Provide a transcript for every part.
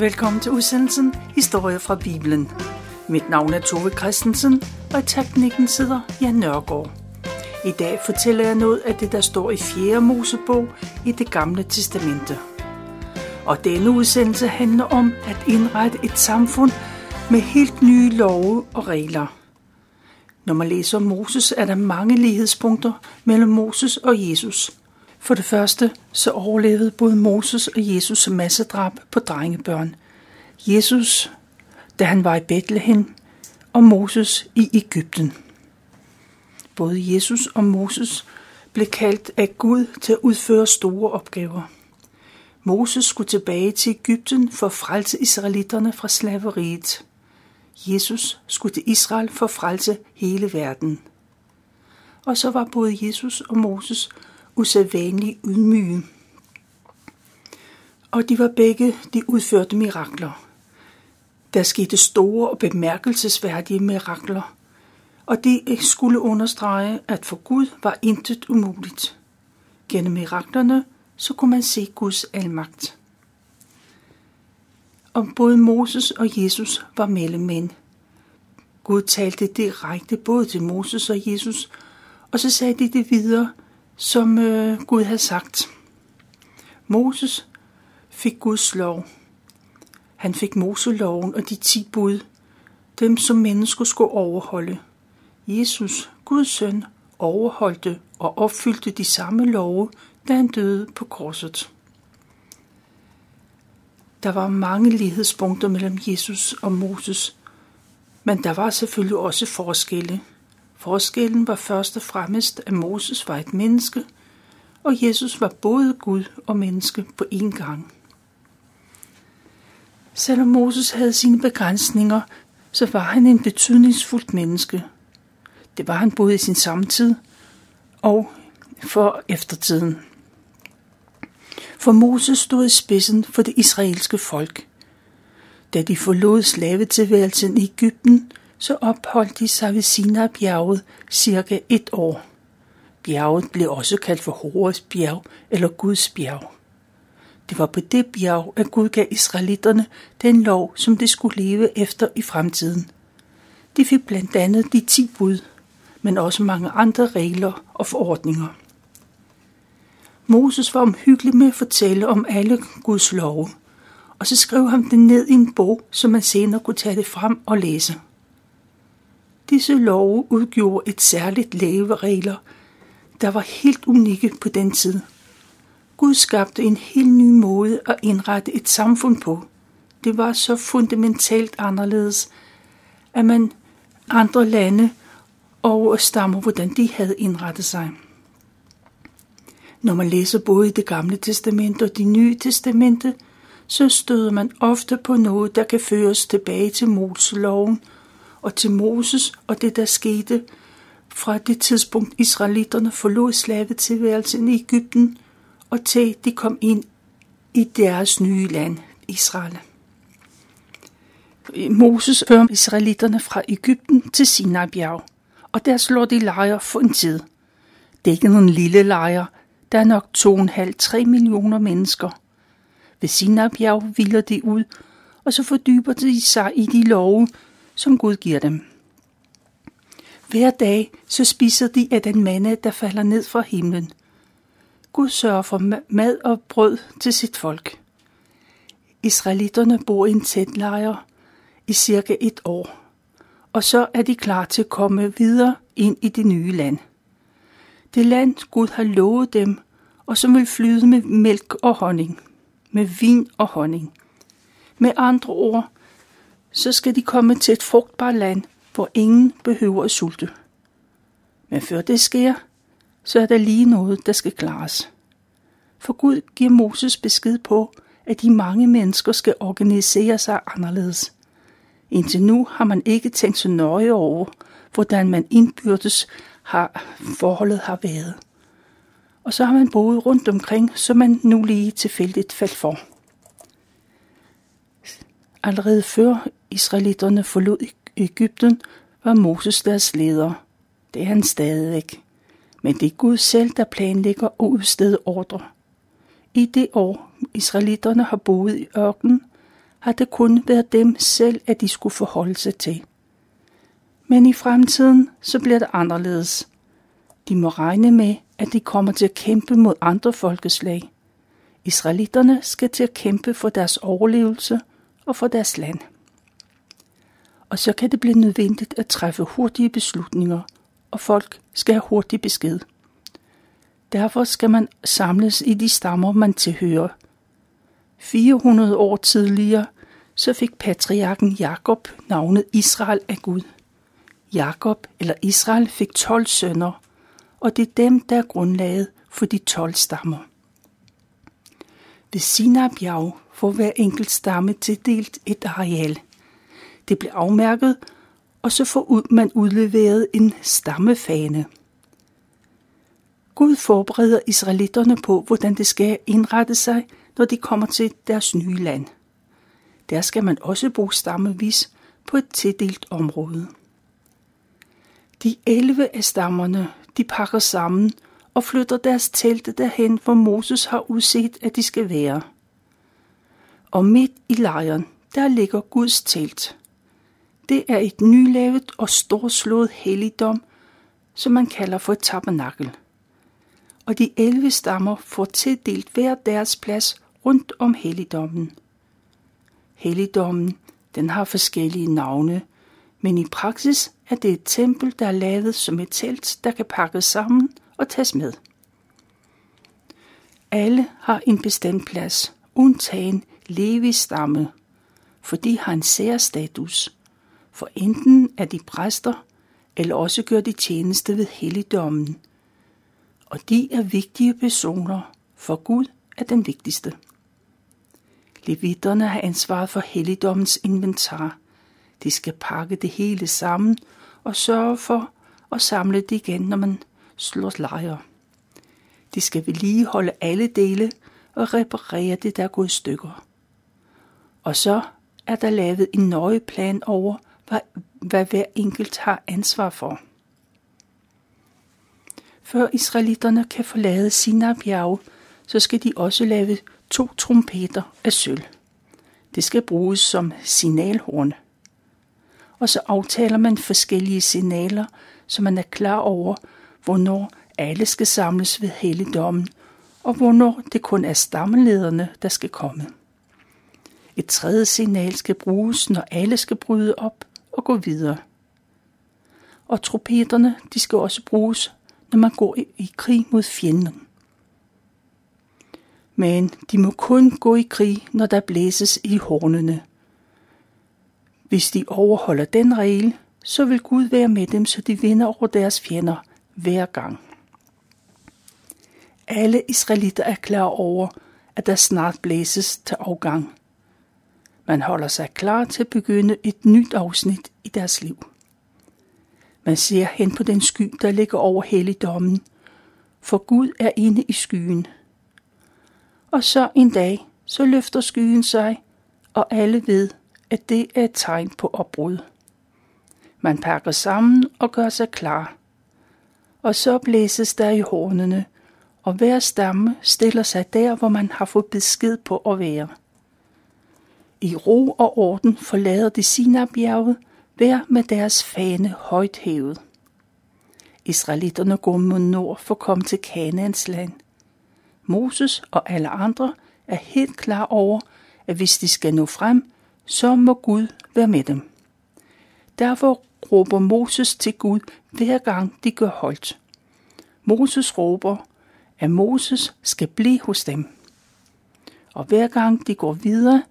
Velkommen til udsendelsen Historie fra Bibelen. Mit navn er Tove Christensen, og i teknikken sidder Jan Nørgaard. I dag fortæller jeg noget af det, der står i 4. Mosebog i det gamle testamente. Og denne udsendelse handler om at indrette et samfund med helt nye love og regler. Når man læser om Moses, er der mange lighedspunkter mellem Moses og Jesus – for det første så overlevede både Moses og Jesus massedrab på drengebørn. Jesus, da han var i Bethlehem, og Moses i Ægypten. Både Jesus og Moses blev kaldt af Gud til at udføre store opgaver. Moses skulle tilbage til Ægypten for at frelse israelitterne fra slaveriet. Jesus skulle til Israel for at frelse hele verden. Og så var både Jesus og Moses usædvanligt ydmyge. Og de var begge, de udførte mirakler. Der skete store og bemærkelsesværdige mirakler, og det skulle understrege, at for Gud var intet umuligt. Gennem miraklerne så kunne man se Guds almagt. Og både Moses og Jesus var mellemmænd. Gud talte direkte både til Moses og Jesus, og så sagde de det videre som øh, Gud havde sagt. Moses fik Guds lov. Han fik Moseloven og de ti bud, dem som mennesker skulle overholde. Jesus, Guds søn, overholdte og opfyldte de samme love, da han døde på korset. Der var mange lighedspunkter mellem Jesus og Moses, men der var selvfølgelig også forskelle. Forskellen var først og fremmest, at Moses var et menneske, og Jesus var både Gud og menneske på én gang. Selvom Moses havde sine begrænsninger, så var han en betydningsfuldt menneske. Det var han både i sin samtid og for eftertiden. For Moses stod i spidsen for det israelske folk. Da de forlod slavetilværelsen i Ægypten, så opholdt de sig ved Sinai-bjerget cirka et år. Bjerget blev også kaldt for Hores bjerg eller Guds bjerg. Det var på det bjerg, at Gud gav israelitterne den lov, som de skulle leve efter i fremtiden. De fik blandt andet de ti bud, men også mange andre regler og forordninger. Moses var omhyggelig med at fortælle om alle Guds love, og så skrev han det ned i en bog, så man senere kunne tage det frem og læse. Disse love udgjorde et særligt leveregler, der var helt unikke på den tid. Gud skabte en helt ny måde at indrette et samfund på. Det var så fundamentalt anderledes, at man andre lande og stammer, hvordan de havde indrettet sig. Når man læser både det gamle testamente og det nye testamente, så støder man ofte på noget, der kan føres tilbage til Moseloven og til Moses og det, der skete fra det tidspunkt, israelitterne forlod slavetilværelsen i Ægypten, og til de kom ind i deres nye land, Israel. Moses fører israelitterne fra Ægypten til Sinai-bjerg, og der slår de lejr for en tid. Det er ikke nogen lille lejr, der er nok 2,5-3 millioner mennesker. Ved Sinai-bjerg hviler de ud, og så fordyber de sig i de love, som Gud giver dem. Hver dag så spiser de af den mande, der falder ned fra himlen. Gud sørger for mad og brød til sit folk. Israelitterne bor i en teltlejr i cirka et år, og så er de klar til at komme videre ind i det nye land. Det land, Gud har lovet dem, og som vil flyde med mælk og honning, med vin og honning. Med andre ord, så skal de komme til et frugtbart land, hvor ingen behøver at sulte. Men før det sker, så er der lige noget, der skal klares. For Gud giver Moses besked på, at de mange mennesker skal organisere sig anderledes. Indtil nu har man ikke tænkt så nøje over, hvordan man indbyrdes har forholdet har været. Og så har man boet rundt omkring, så man nu lige tilfældigt faldt for. Allerede før israelitterne forlod Ægypten, var Moses deres leder. Det er han stadigvæk. Men det er Gud selv, der planlægger og udsteder ordre. I det år, israelitterne har boet i ørkenen, har det kun været dem selv, at de skulle forholde sig til. Men i fremtiden, så bliver det anderledes. De må regne med, at de kommer til at kæmpe mod andre folkeslag. Israelitterne skal til at kæmpe for deres overlevelse og for deres land. Og så kan det blive nødvendigt at træffe hurtige beslutninger, og folk skal have hurtig besked. Derfor skal man samles i de stammer, man tilhører. 400 år tidligere så fik patriarken Jakob navnet Israel af Gud. Jakob eller Israel fik 12 sønner, og det er dem, der er grundlaget for de 12 stammer. Ved Sinai bjerg får hver enkelt stamme tildelt et areal. Det bliver afmærket, og så får man udleveret en stammefane. Gud forbereder israelitterne på, hvordan det skal indrette sig, når de kommer til deres nye land. Der skal man også bo stammevis på et tildelt område. De 11 af stammerne, de pakker sammen og flytter deres telte derhen, hvor Moses har udset, at de skal være. Og midt i lejren, der ligger Guds telt. Det er et nylavet og storslået helligdom, som man kalder for et tabernakel. Og de 11 stammer får tildelt hver deres plads rundt om helligdommen. Helligdommen, den har forskellige navne, men i praksis er det et tempel, der er lavet som et telt, der kan pakkes sammen og tages med. Alle har en bestemt plads, undtagen Levis stamme, for de har en særstatus. For enten er de præster, eller også gør de tjeneste ved helligdommen. Og de er vigtige personer, for Gud er den vigtigste. Levitterne har ansvaret for helligdommens inventar. De skal pakke det hele sammen og sørge for at samle det igen, når man slår lejre. De skal vedligeholde alle dele og reparere det, der er gået i stykker. Og så er der lavet en nøje plan over, hvad, hvad hver enkelt har ansvar for. Før israelitterne kan forlade sine bjerge, så skal de også lave to trompeter af sølv. Det skal bruges som signalhorn. Og så aftaler man forskellige signaler, så man er klar over, hvornår alle skal samles ved helligdommen, og hvornår det kun er stammelederne, der skal komme. Et tredje signal skal bruges, når alle skal bryde op og gå videre. Og trompeterne, de skal også bruges, når man går i krig mod fjenden men de må kun gå i krig, når der blæses i hornene. Hvis de overholder den regel, så vil Gud være med dem, så de vinder over deres fjender hver gang. Alle israelitter er klar over, at der snart blæses til afgang. Man holder sig klar til at begynde et nyt afsnit i deres liv. Man ser hen på den sky, der ligger over helligdommen, for Gud er inde i skyen – og så en dag, så løfter skyen sig, og alle ved, at det er et tegn på opbrud. Man pakker sammen og gør sig klar. Og så blæses der i hornene, og hver stamme stiller sig der, hvor man har fået besked på at være. I ro og orden forlader de Sinabjerget, hver med deres fane højt hævet. Israelitterne går mod nord for at komme til Kanaans land – Moses og alle andre er helt klar over, at hvis de skal nå frem, så må Gud være med dem. Derfor råber Moses til Gud hver gang de gør holdt. Moses råber, at Moses skal blive hos dem. Og hver gang de går videre,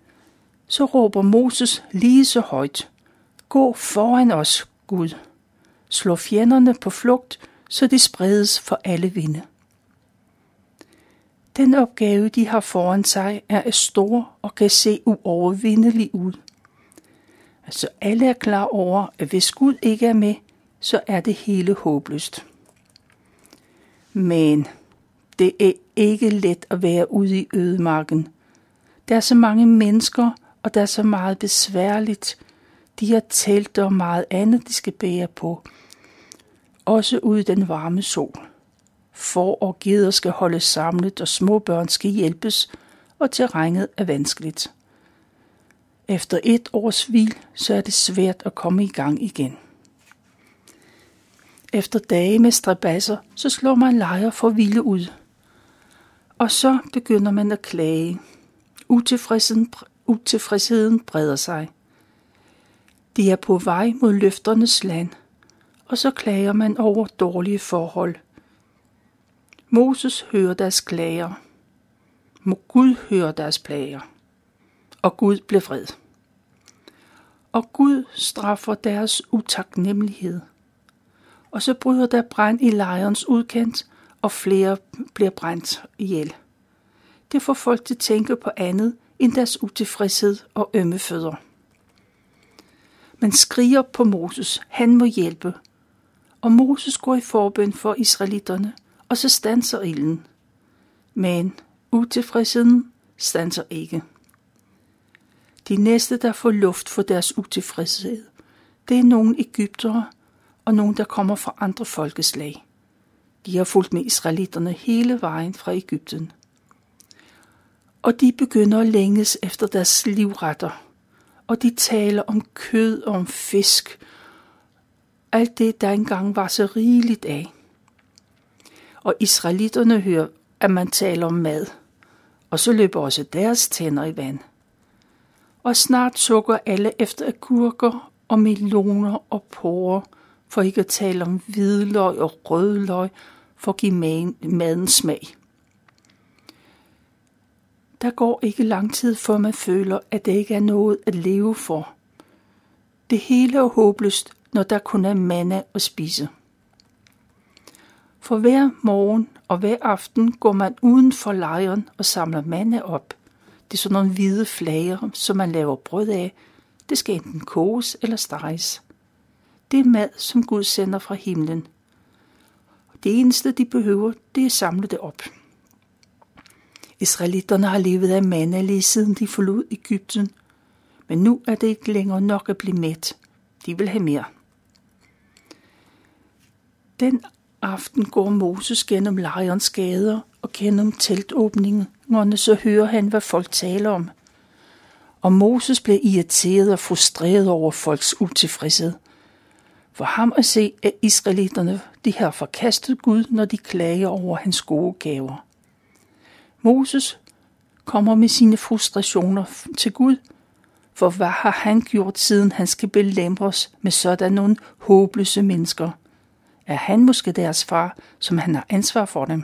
så råber Moses lige så højt. Gå foran os, Gud. Slå fjenderne på flugt, så de spredes for alle vinde. Den opgave, de har foran sig, er stor og kan se uovervindelig ud. Altså alle er klar over, at hvis Gud ikke er med, så er det hele håbløst. Men det er ikke let at være ude i ødemarken. Der er så mange mennesker, og der er så meget besværligt. De har telt og meget andet, de skal bære på. Også ude i den varme sol. For og geder skal holdes samlet, og små børn skal hjælpes, og terrænet er vanskeligt. Efter et års hvil, så er det svært at komme i gang igen. Efter dage med strabasser, så slår man lejr for vilde ud. Og så begynder man at klage. Utilfredsheden, utilfredsheden breder sig. De er på vej mod løfternes land, og så klager man over dårlige forhold. Moses hører deres klager. Må Gud høre deres plager. Og Gud blev vred. Og Gud straffer deres utaknemmelighed. Og så bryder der brand i lejrens udkant, og flere bliver brændt ihjel. Det får folk til at tænke på andet end deres utilfredshed og ømme fødder. Man skriger på Moses, han må hjælpe. Og Moses går i forbøn for israelitterne, og så stanser ilden. Men utilfredsheden stanser ikke. De næste, der får luft for deres utilfredshed, det er nogle Ægyptere og nogle, der kommer fra andre folkeslag. De har fulgt med israelitterne hele vejen fra Ægypten. Og de begynder at længes efter deres livretter. Og de taler om kød og om fisk. Alt det, der engang var så rigeligt af. Og israelitterne hører, at man taler om mad. Og så løber også deres tænder i vand. Og snart sukker alle efter agurker og meloner og porre, for ikke at tale om hvidløg og rødløg, for at give maden smag. Der går ikke lang tid, før man føler, at det ikke er noget at leve for. Det hele er håbløst, når der kun er manna at spise. For hver morgen og hver aften går man uden for lejren og samler manna op. Det er sådan nogle hvide flager, som man laver brød af. Det skal enten koges eller steges. Det er mad, som Gud sender fra himlen. Det eneste, de behøver, det er at samle det op. Israelitterne har levet af manna lige siden de forlod Ægypten, men nu er det ikke længere nok at blive mæt. De vil have mere. Den aften går Moses gennem lejrens gader og gennem teltåbningerne, så hører han, hvad folk taler om. Og Moses bliver irriteret og frustreret over folks utilfredshed. For ham at se, at israelitterne de har forkastet Gud, når de klager over hans gode gaver. Moses kommer med sine frustrationer til Gud, for hvad har han gjort, siden han skal belemres med sådan nogle håbløse mennesker? Er han måske deres far, som han har ansvar for dem?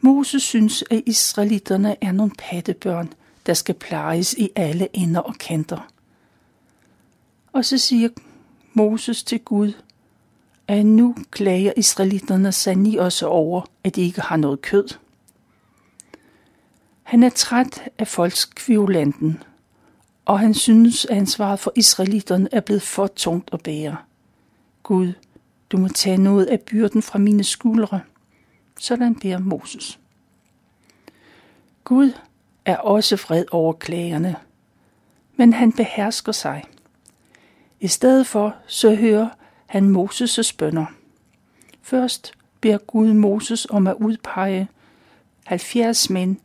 Moses synes, at israelitterne er nogle pattebørn, der skal plejes i alle ender og kanter. Og så siger Moses til Gud, at nu klager israelitterne sandelig også over, at de ikke har noget kød. Han er træt af folkskviolanden, og han synes, at ansvaret for israelitterne er blevet for tungt at bære. Gud, du må tage noget af byrden fra mine skuldre. Sådan beder Moses. Gud er også fred over klagerne, men han behersker sig. I stedet for så hører han Moses' bønder. Først beder Gud Moses om at udpege 70 mænd,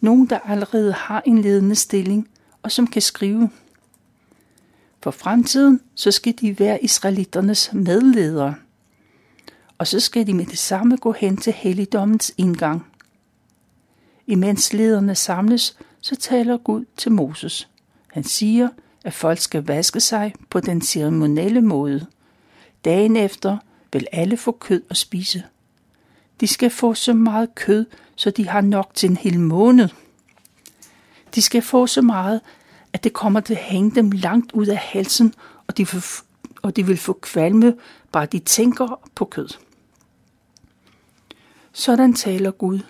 nogen der allerede har en ledende stilling og som kan skrive. For fremtiden så skal de være israelitternes medledere, og så skal de med det samme gå hen til helligdommens indgang. Imens lederne samles, så taler Gud til Moses. Han siger, at folk skal vaske sig på den ceremonielle måde. Dagen efter vil alle få kød at spise. De skal få så meget kød, så de har nok til en hel måned. De skal få så meget, at det kommer til at hænge dem langt ud af halsen, og de vil, og de vil få kvalme, bare de tænker på kød. Sådan taler Gud,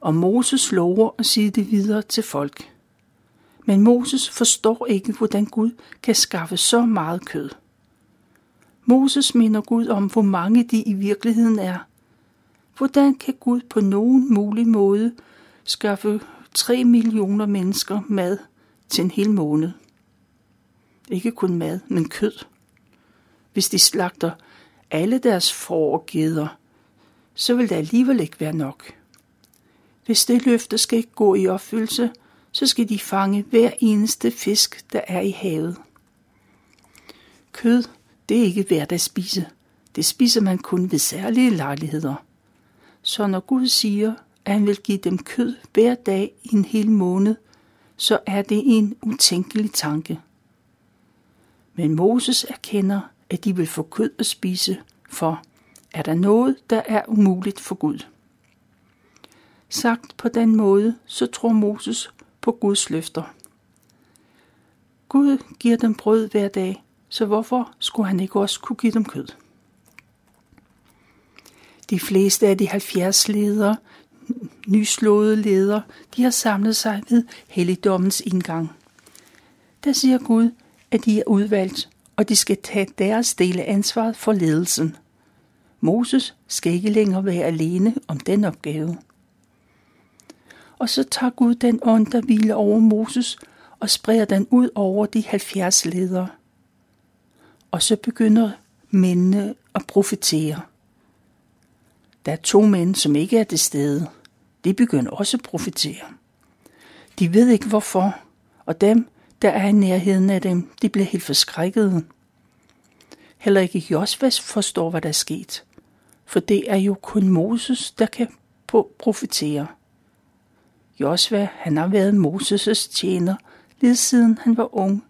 og Moses lover at sige det videre til folk. Men Moses forstår ikke, hvordan Gud kan skaffe så meget kød. Moses minder Gud om, hvor mange de i virkeligheden er. Hvordan kan Gud på nogen mulig måde skaffe 3 millioner mennesker mad til en hel måned? Ikke kun mad, men kød. Hvis de slagter alle deres får og geder, så vil det alligevel ikke være nok. Hvis det løfte skal ikke gå i opfyldelse, så skal de fange hver eneste fisk, der er i havet. Kød, det er ikke værd at spise. Det spiser man kun ved særlige lejligheder. Så når Gud siger, at han vil give dem kød hver dag i en hel måned, så er det en utænkelig tanke. Men Moses erkender, at de vil få kød at spise, for er der noget, der er umuligt for Gud. Sagt på den måde, så tror Moses på Guds løfter. Gud giver dem brød hver dag, så hvorfor skulle han ikke også kunne give dem kød? De fleste af de 70 ledere, nyslåede ledere, de har samlet sig ved helligdommens indgang. Der siger Gud, at de er udvalgt, og de skal tage deres del af ansvaret for ledelsen. Moses skal ikke længere være alene om den opgave. Og så tager Gud den ånd, der hviler over Moses, og spreder den ud over de 70 ledere. Og så begynder mændene at profetere. Der er to mænd, som ikke er til stede. De begynder også at profetere. De ved ikke hvorfor, og dem, der er i nærheden af dem, de bliver helt forskrækkede. Heller ikke Josvas forstår, hvad der er sket, for det er jo kun Moses, der kan profetere. Josva, han har været Moses' tjener, lige siden han var ung,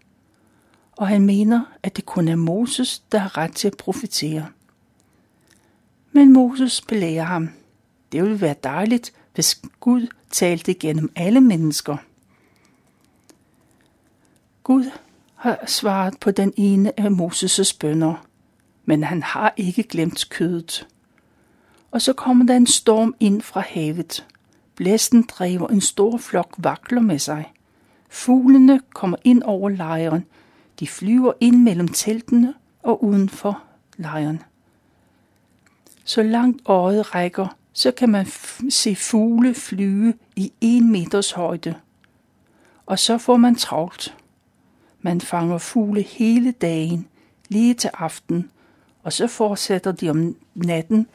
og han mener, at det kun er Moses, der har ret til at profetere. Men Moses belærer ham. Det ville være dejligt, hvis Gud talte gennem alle mennesker. Gud har svaret på den ene af Moses' bønder, men han har ikke glemt kødet. Og så kommer der en storm ind fra havet. Blæsten driver en stor flok vakler med sig. Fuglene kommer ind over lejren. De flyver ind mellem teltene og uden for lejren. Så langt øjet rækker, så kan man se fugle flyve i en meters højde. Og så får man travlt. Man fanger fugle hele dagen, lige til aften, og så fortsætter de om natten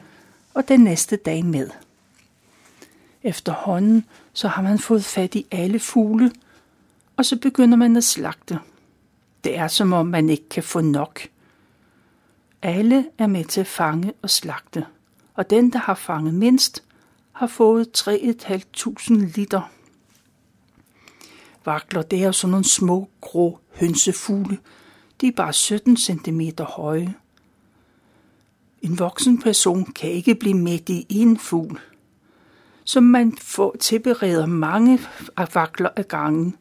og den næste dag med. Efterhånden så har man fået fat i alle fugle, og så begynder man at slagte. Det er som om man ikke kan få nok. Alle er med til at fange og slagte, og den, der har fanget mindst, har fået 3.500 liter. Vakler, det er sådan nogle små, grå hønsefugle. De er bare 17 cm høje. En voksen person kan ikke blive midt i en fugl som man får tilbereder mange vakler af gangen,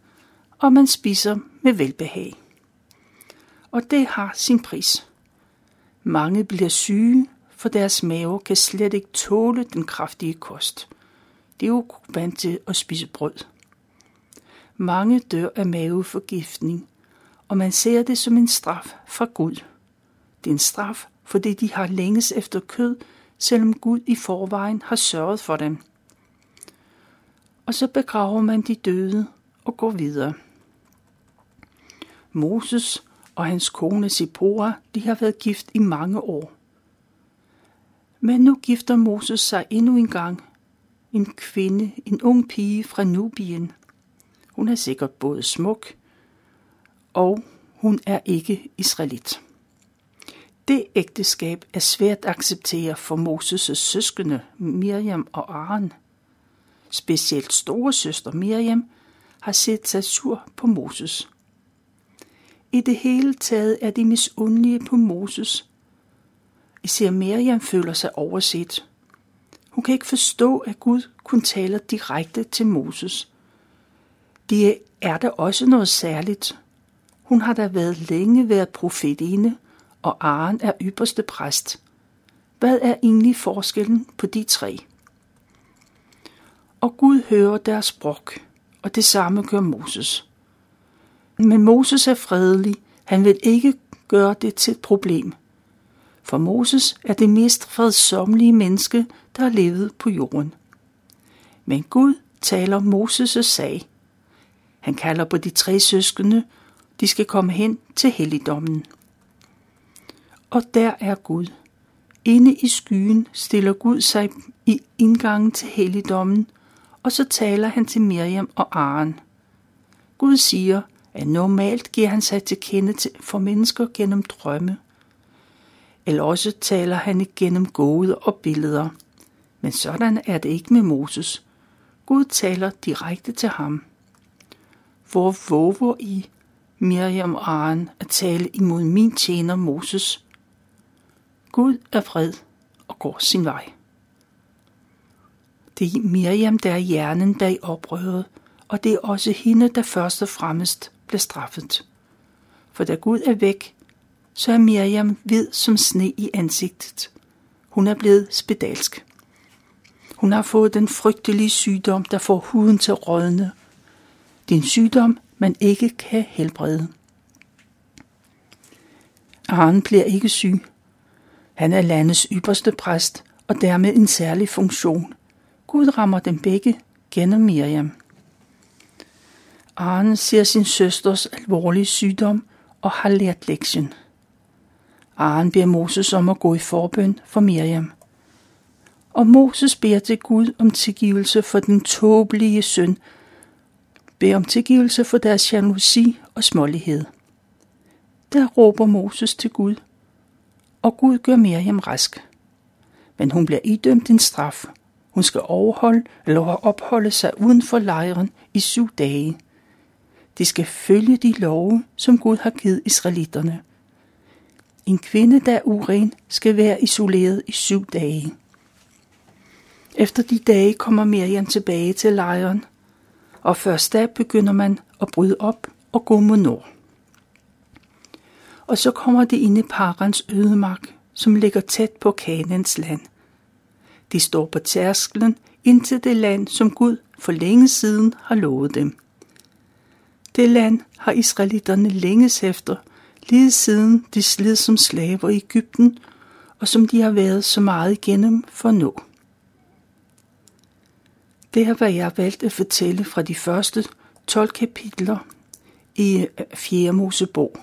og man spiser med velbehag. Og det har sin pris. Mange bliver syge, for deres mave kan slet ikke tåle den kraftige kost. Det er jo vant til at spise brød. Mange dør af maveforgiftning, og man ser det som en straf fra Gud. Det er en straf, fordi de har længes efter kød, selvom Gud i forvejen har sørget for dem og så begraver man de døde og går videre. Moses og hans kone Sipora, de har været gift i mange år. Men nu gifter Moses sig endnu en gang. En kvinde, en ung pige fra Nubien. Hun er sikkert både smuk, og hun er ikke israelit. Det ægteskab er svært at acceptere for Moses' søskende Miriam og Aaron – Specielt store søster Miriam har set sig sur på Moses. I det hele taget er de misundelige på Moses. Især Miriam føler sig overset. Hun kan ikke forstå, at Gud kun taler direkte til Moses. Det er der også noget særligt. Hun har da været længe været profetinde, og Aaron er ypperste præst. Hvad er egentlig forskellen på de tre? og Gud hører deres brok, og det samme gør Moses. Men Moses er fredelig, han vil ikke gøre det til et problem. For Moses er det mest fredsomlige menneske, der har levet på jorden. Men Gud taler Moses' sag. Han kalder på de tre søskende, de skal komme hen til helligdommen. Og der er Gud. Inde i skyen stiller Gud sig i indgangen til helligdommen og så taler han til Miriam og Aaron. Gud siger, normalt giver han sig til kende for mennesker gennem drømme. Eller også taler han igennem gåde og billeder. Men sådan er det ikke med Moses. Gud taler direkte til ham. Hvor våger I, Miriam og Aaron, at tale imod min tjener Moses? Gud er fred og går sin vej. Det er Miriam, der er hjernen bag oprøret, og det er også hende, der først og fremmest blev straffet. For da Gud er væk, så er Miriam hvid som sne i ansigtet. Hun er blevet spedalsk. Hun har fået den frygtelige sygdom, der får huden til at rådne. Det er en sygdom, man ikke kan helbrede. Aaron bliver ikke syg. Han er landets ypperste præst og dermed en særlig funktion. Gud rammer dem begge gennem Miriam. Arne ser sin søsters alvorlige sygdom og har lært lektien. Arne beder Moses om at gå i forbøn for Miriam. Og Moses beder til Gud om tilgivelse for den tåbelige søn, beder om tilgivelse for deres jalousi og smålighed. Der råber Moses til Gud, og Gud gør Miriam rask. Men hun bliver idømt en straf. Hun skal overholde eller opholde sig uden for lejren i syv dage. De skal følge de love, som Gud har givet israelitterne. En kvinde, der er uren, skal være isoleret i syv dage. Efter de dage kommer Miriam tilbage til lejren, og først da begynder man at bryde op og gå mod nord. Og så kommer det ind i Parans ødemark, som ligger tæt på Kanans land. De står på tærsklen ind til det land, som Gud for længe siden har lovet dem. Det land har israelitterne længes efter, lige siden de slid som slaver i Ægypten, og som de har været så meget igennem for nå. Det er, hvad jeg har valgt at fortælle fra de første 12 kapitler i øh, 4. Mosebog.